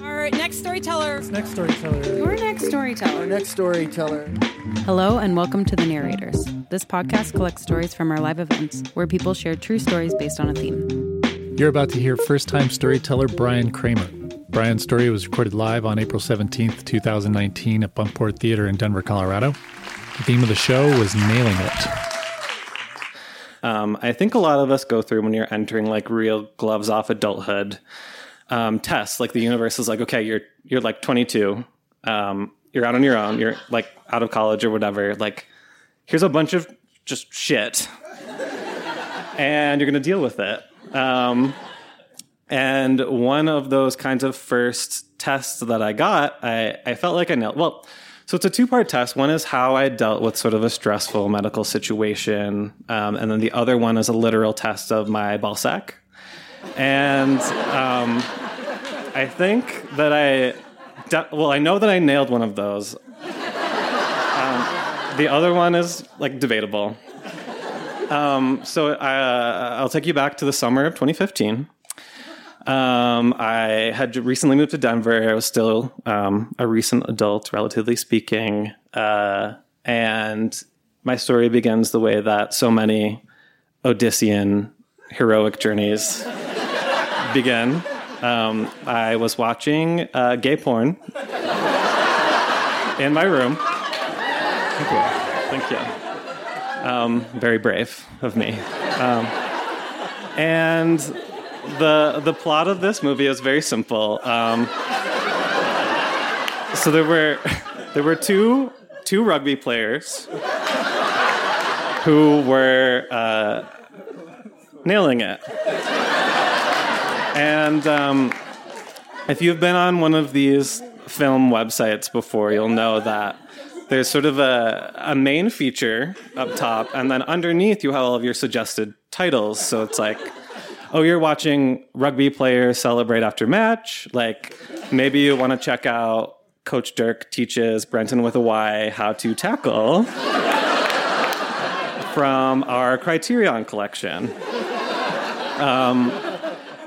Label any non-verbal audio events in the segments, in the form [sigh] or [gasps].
Our next storyteller. Next storyteller. Your next storyteller. Next storyteller. Hello and welcome to The Narrators. This podcast collects stories from our live events where people share true stories based on a theme. You're about to hear first time storyteller Brian Kramer. Brian's story was recorded live on April 17th, 2019 at Buntport Theater in Denver, Colorado. The theme of the show was Nailing It. Um, I think a lot of us go through when you're entering like real gloves off adulthood um, tests. Like the universe is like, okay, you're you're like 22, um, you're out on your own, you're like out of college or whatever. Like, here's a bunch of just shit, and you're gonna deal with it. Um, and one of those kinds of first tests that I got, I, I felt like I nailed. Well, so it's a two part test. One is how I dealt with sort of a stressful medical situation. Um, and then the other one is a literal test of my ball sack. And um, I think that I, well, I know that I nailed one of those. Um, the other one is like debatable. Um, so uh, I'll take you back to the summer of 2015. Um, I had recently moved to Denver. I was still um, a recent adult, relatively speaking. Uh, and my story begins the way that so many Odyssean heroic journeys begin. Um, I was watching uh, gay porn in my room. Thank you. Thank you. Um, very brave of me. Um, and the the plot of this movie is very simple. Um, so there were [laughs] there were two two rugby players who were uh, nailing it, and um, if you've been on one of these film websites before, you'll know that there's sort of a, a main feature up top, and then underneath you have all of your suggested titles. So it's like oh, you're watching rugby players celebrate after match. Like maybe you want to check out Coach Dirk teaches Brenton with a Y how to tackle from our Criterion collection. Um,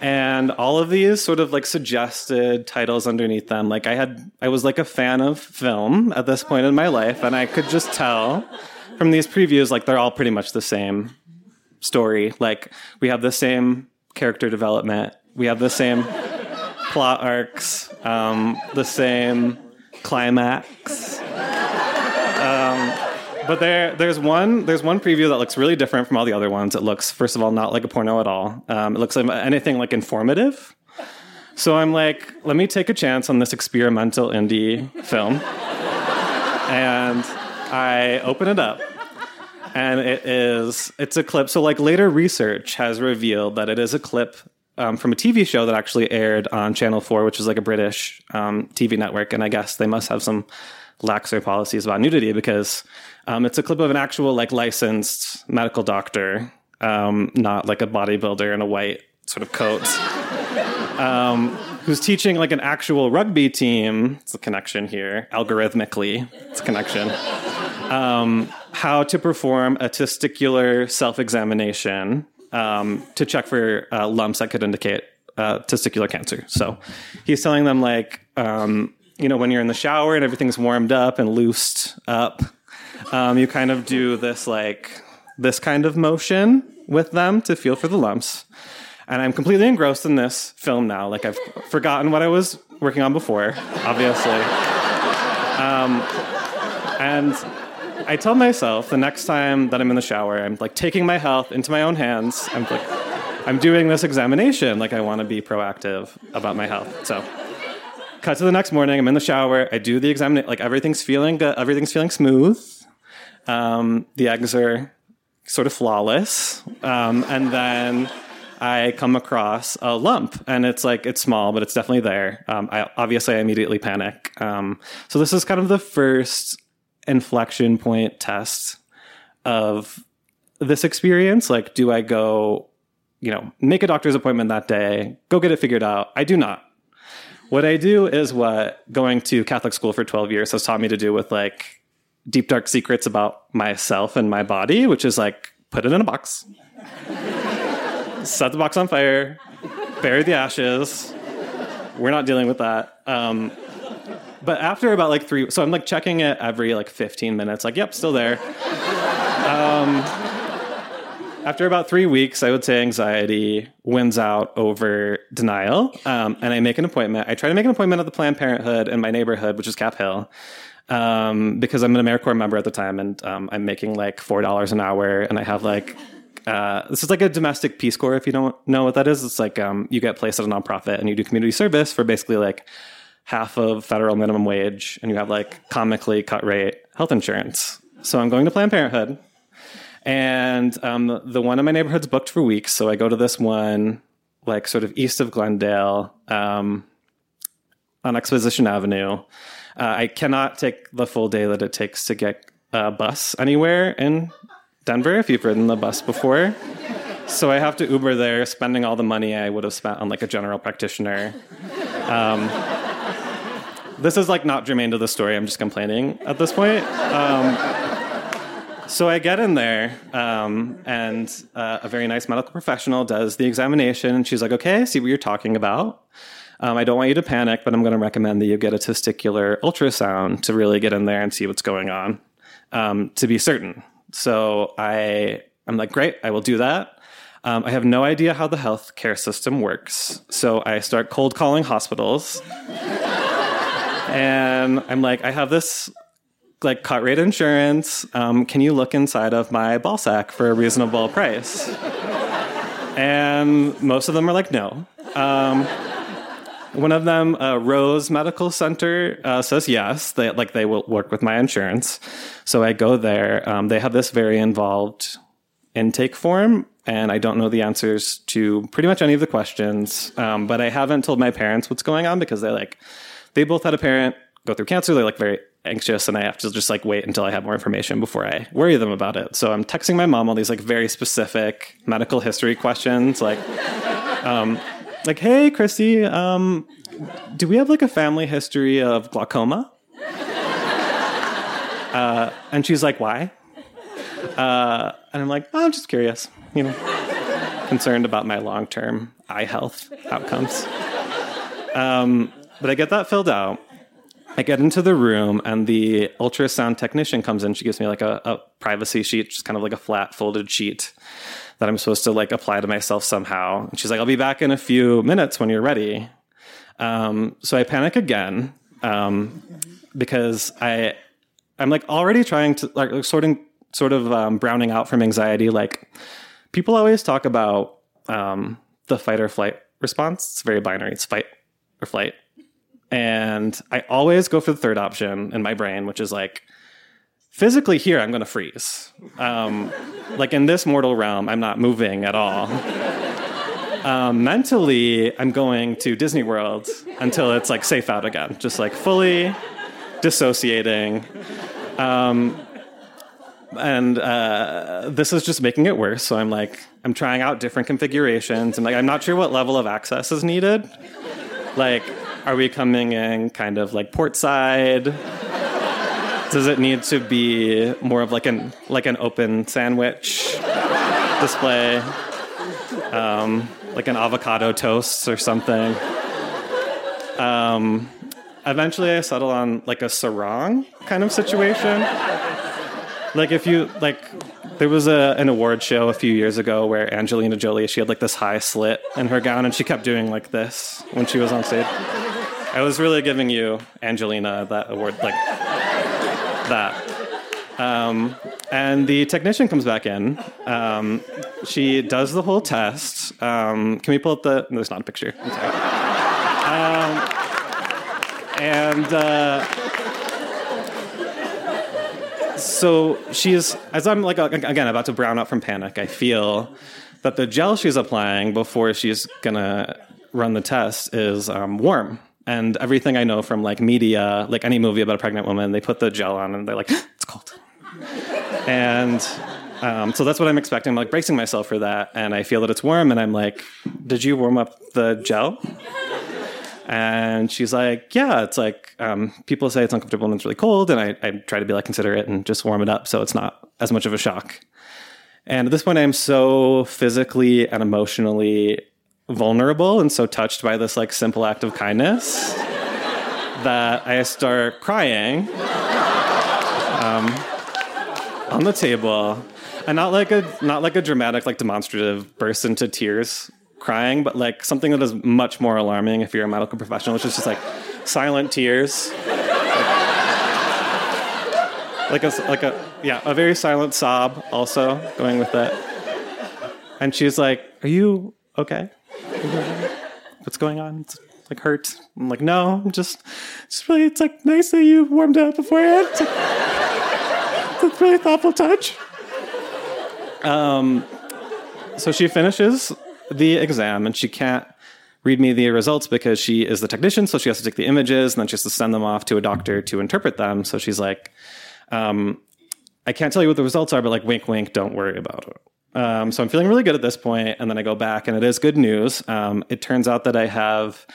and all of these sort of like suggested titles underneath them. Like I had, I was like a fan of film at this point in my life, and I could just tell from these previews, like they're all pretty much the same story. Like we have the same character development, we have the same [laughs] plot arcs, um, the same climax. But there, there's one, there's one preview that looks really different from all the other ones. It looks, first of all, not like a porno at all. Um, it looks like anything like informative. So I'm like, let me take a chance on this experimental indie film, and I open it up and it is it's a clip. So like later research has revealed that it is a clip um, from a TV show that actually aired on Channel Four, which is like a British um, TV network, and I guess they must have some laxer policies about nudity because um, it's a clip of an actual like licensed medical doctor, um, not like a bodybuilder in a white sort of coat. [laughs] Um, who's teaching like an actual rugby team? It's a connection here, algorithmically. It's a connection um, how to perform a testicular self examination um, to check for uh, lumps that could indicate uh, testicular cancer. So he's telling them, like, um, you know, when you're in the shower and everything's warmed up and loosed up, um, you kind of do this, like, this kind of motion with them to feel for the lumps. And I'm completely engrossed in this film now. Like, I've forgotten what I was working on before, obviously. Um, and I tell myself the next time that I'm in the shower, I'm like taking my health into my own hands. I'm like, I'm doing this examination. Like I want to be proactive about my health. So, cut to the next morning. I'm in the shower. I do the examination. Like everything's feeling good. Everything's feeling smooth. Um, the eggs are sort of flawless. Um, and then I come across a lump, and it's like it's small, but it's definitely there. Um, I obviously I immediately panic. Um, so this is kind of the first inflection point test of this experience. Like, do I go, you know, make a doctor's appointment that day, go get it figured out? I do not. What I do is what going to Catholic school for 12 years has taught me to do with like deep, dark secrets about myself and my body, which is like put it in a box, [laughs] set the box on fire, bury the ashes, we're not dealing with that. Um, but after about like three, so I'm like checking it every like 15 minutes, like, yep, still there. Um, after about three weeks, I would say anxiety wins out over denial. Um, and I make an appointment. I try to make an appointment at the Planned Parenthood in my neighborhood, which is Cap Hill, um, because I'm an AmeriCorps member at the time and um, I'm making like $4 an hour. And I have like, uh, this is like a domestic Peace Corps, if you don't know what that is. It's like um, you get placed at a nonprofit and you do community service for basically like half of federal minimum wage and you have like comically cut rate health insurance. So I'm going to Planned Parenthood and um, the one in my neighborhood's booked for weeks. So I go to this one, like sort of east of Glendale, um, on Exposition Avenue. Uh, I cannot take the full day that it takes to get a bus anywhere in Denver. If you've ridden the bus before, so I have to Uber there, spending all the money I would have spent on like a general practitioner. Um, this is like not germane to the story. I'm just complaining at this point. So I get in there, um, and uh, a very nice medical professional does the examination, and she's like, "Okay, I see what you're talking about. Um, I don't want you to panic, but I'm going to recommend that you get a testicular ultrasound to really get in there and see what's going on, um, to be certain." So I, I'm like, "Great, I will do that." Um, I have no idea how the healthcare system works, so I start cold calling hospitals, [laughs] and I'm like, "I have this like cut rate insurance. Um, can you look inside of my ball sack for a reasonable price? and most of them are like, no. Um, one of them, uh, Rose Medical Center, uh, says yes. They like they will work with my insurance. So I go there. Um, they have this very involved intake form, and I don't know the answers to pretty much any of the questions. Um, but I haven't told my parents what's going on because they like they both had a parent go through cancer. They're like very anxious and I have to just like wait until I have more information before I worry them about it. So I'm texting my mom all these like very specific medical history questions like um like hey Christy, um do we have like a family history of glaucoma? Uh, and she's like, why? Uh, and I'm like, oh, I'm just curious, you know, concerned about my long term eye health outcomes. Um, but I get that filled out I get into the room and the ultrasound technician comes in. She gives me like a, a, privacy sheet, just kind of like a flat folded sheet that I'm supposed to like apply to myself somehow. And she's like, I'll be back in a few minutes when you're ready. Um, so I panic again um, because I I'm like already trying to like sorting sort of um, browning out from anxiety. Like people always talk about um, the fight or flight response. It's very binary. It's fight or flight. And I always go for the third option in my brain, which is like, physically here, I'm going to freeze. Um, like in this mortal realm, I'm not moving at all. Um, mentally, I'm going to Disney World until it's like safe out again, just like fully dissociating. Um, and uh, this is just making it worse. So I'm like, I'm trying out different configurations, and like, I'm not sure what level of access is needed. Like, are we coming in kind of like port side? Does it need to be more of like an like an open sandwich display? Um, like an avocado toast or something. Um, eventually, I settle on like a sarong kind of situation. Like if you like, there was a, an award show a few years ago where Angelina Jolie she had like this high slit in her gown and she kept doing like this when she was on stage. I was really giving you, Angelina, that award, like that. Um, and the technician comes back in. Um, she does the whole test. Um, can we pull up the? No, there's not a picture. Um, and uh, so she's, as I'm like again about to brown out from panic, I feel that the gel she's applying before she's gonna run the test is um, warm and everything I know from like media, like any movie about a pregnant woman, they put the gel on and they're like, [gasps] it's cold. and um, so that's what I'm expecting. I'm like bracing myself for that, and I feel that it's warm, and I'm like, "Did you warm up the gel?" And she's like, "Yeah, it's like um, people say it's uncomfortable and it's really cold," and I, I try to be like considerate and just warm it up so it's not as much of a shock. And at this point, I'm so physically and emotionally vulnerable and so touched by this like simple act of kindness that I start crying um, on the table, and not like a not like a dramatic like demonstrative burst into tears crying, but like something that is much more alarming if you're a medical professional, which is just like silent tears. Like, a like a yeah, a very silent sob also going with it. And she's like, "Are you okay? What's going on? It's like hurt." I'm like, "No, I'm just just really it's like nice that you warmed up beforehand." It's, like, it's a really thoughtful touch. Um so she finishes the exam and she can't read me the results because she is the technician, so she has to take the images and then she has to send them off to a doctor to interpret them. So she's like, um, I can't tell you what the results are, but like, wink, wink, don't worry about it. Um, so I'm feeling really good at this point, and then I go back, and it is good news. Um, it turns out that I have.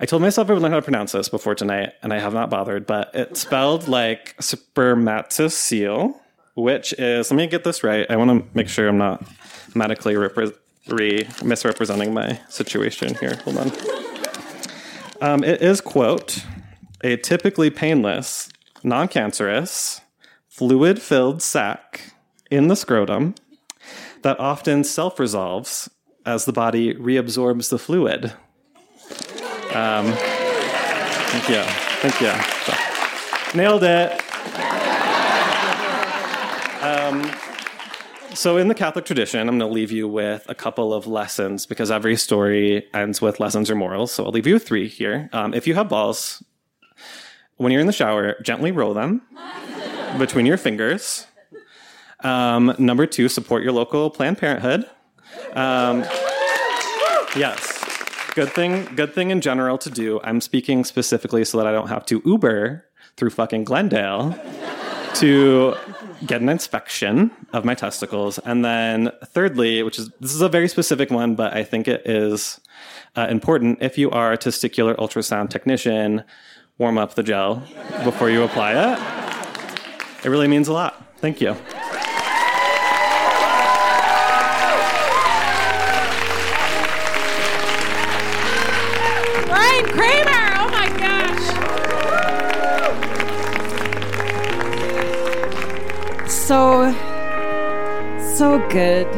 I told myself I would learn how to pronounce this before tonight, and I have not bothered. But it's spelled like spermatocyl, which is. Let me get this right. I want to make sure I'm not medically repre- re- misrepresenting my situation here. Hold on. Um, it is quote a typically painless, non-cancerous, fluid-filled sac in the scrotum that often self resolves as the body reabsorbs the fluid. Um, thank you. Thank you. So, nailed it. Um, so, in the Catholic tradition, I'm going to leave you with a couple of lessons because every story ends with lessons or morals. So, I'll leave you with three here. Um, if you have balls, when you're in the shower, gently roll them between your fingers. Um, number two, support your local Planned Parenthood. Um, yes, good thing. Good thing in general to do. I'm speaking specifically so that I don't have to Uber through fucking Glendale to get an inspection of my testicles, and then thirdly, which is this is a very specific one, but I think it is uh, important. If you are a testicular ultrasound technician, warm up the gel before you apply it. It really means a lot. Thank you. So good.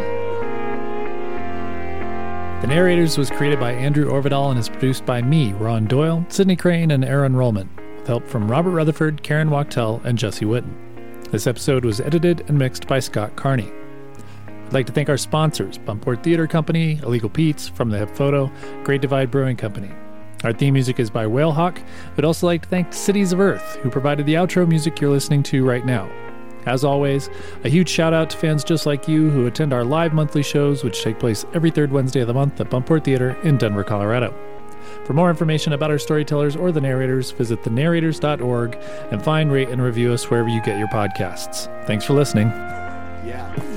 The Narrators was created by Andrew Orvedahl and is produced by me, Ron Doyle, Sydney Crane, and Aaron Rollman, with help from Robert Rutherford, Karen Wachtel, and Jesse Witten. This episode was edited and mixed by Scott Carney. I'd like to thank our sponsors, Buntport Theater Company, Illegal Pete's, From the Hip Photo, Great Divide Brewing Company. Our theme music is by Whalehawk. We'd also like to thank Cities of Earth, who provided the outro music you're listening to right now. As always, a huge shout out to fans just like you who attend our live monthly shows, which take place every third Wednesday of the month at Buntport Theater in Denver, Colorado. For more information about our storytellers or the narrators, visit thenarrators.org and find, rate, and review us wherever you get your podcasts. Thanks for listening. Yeah.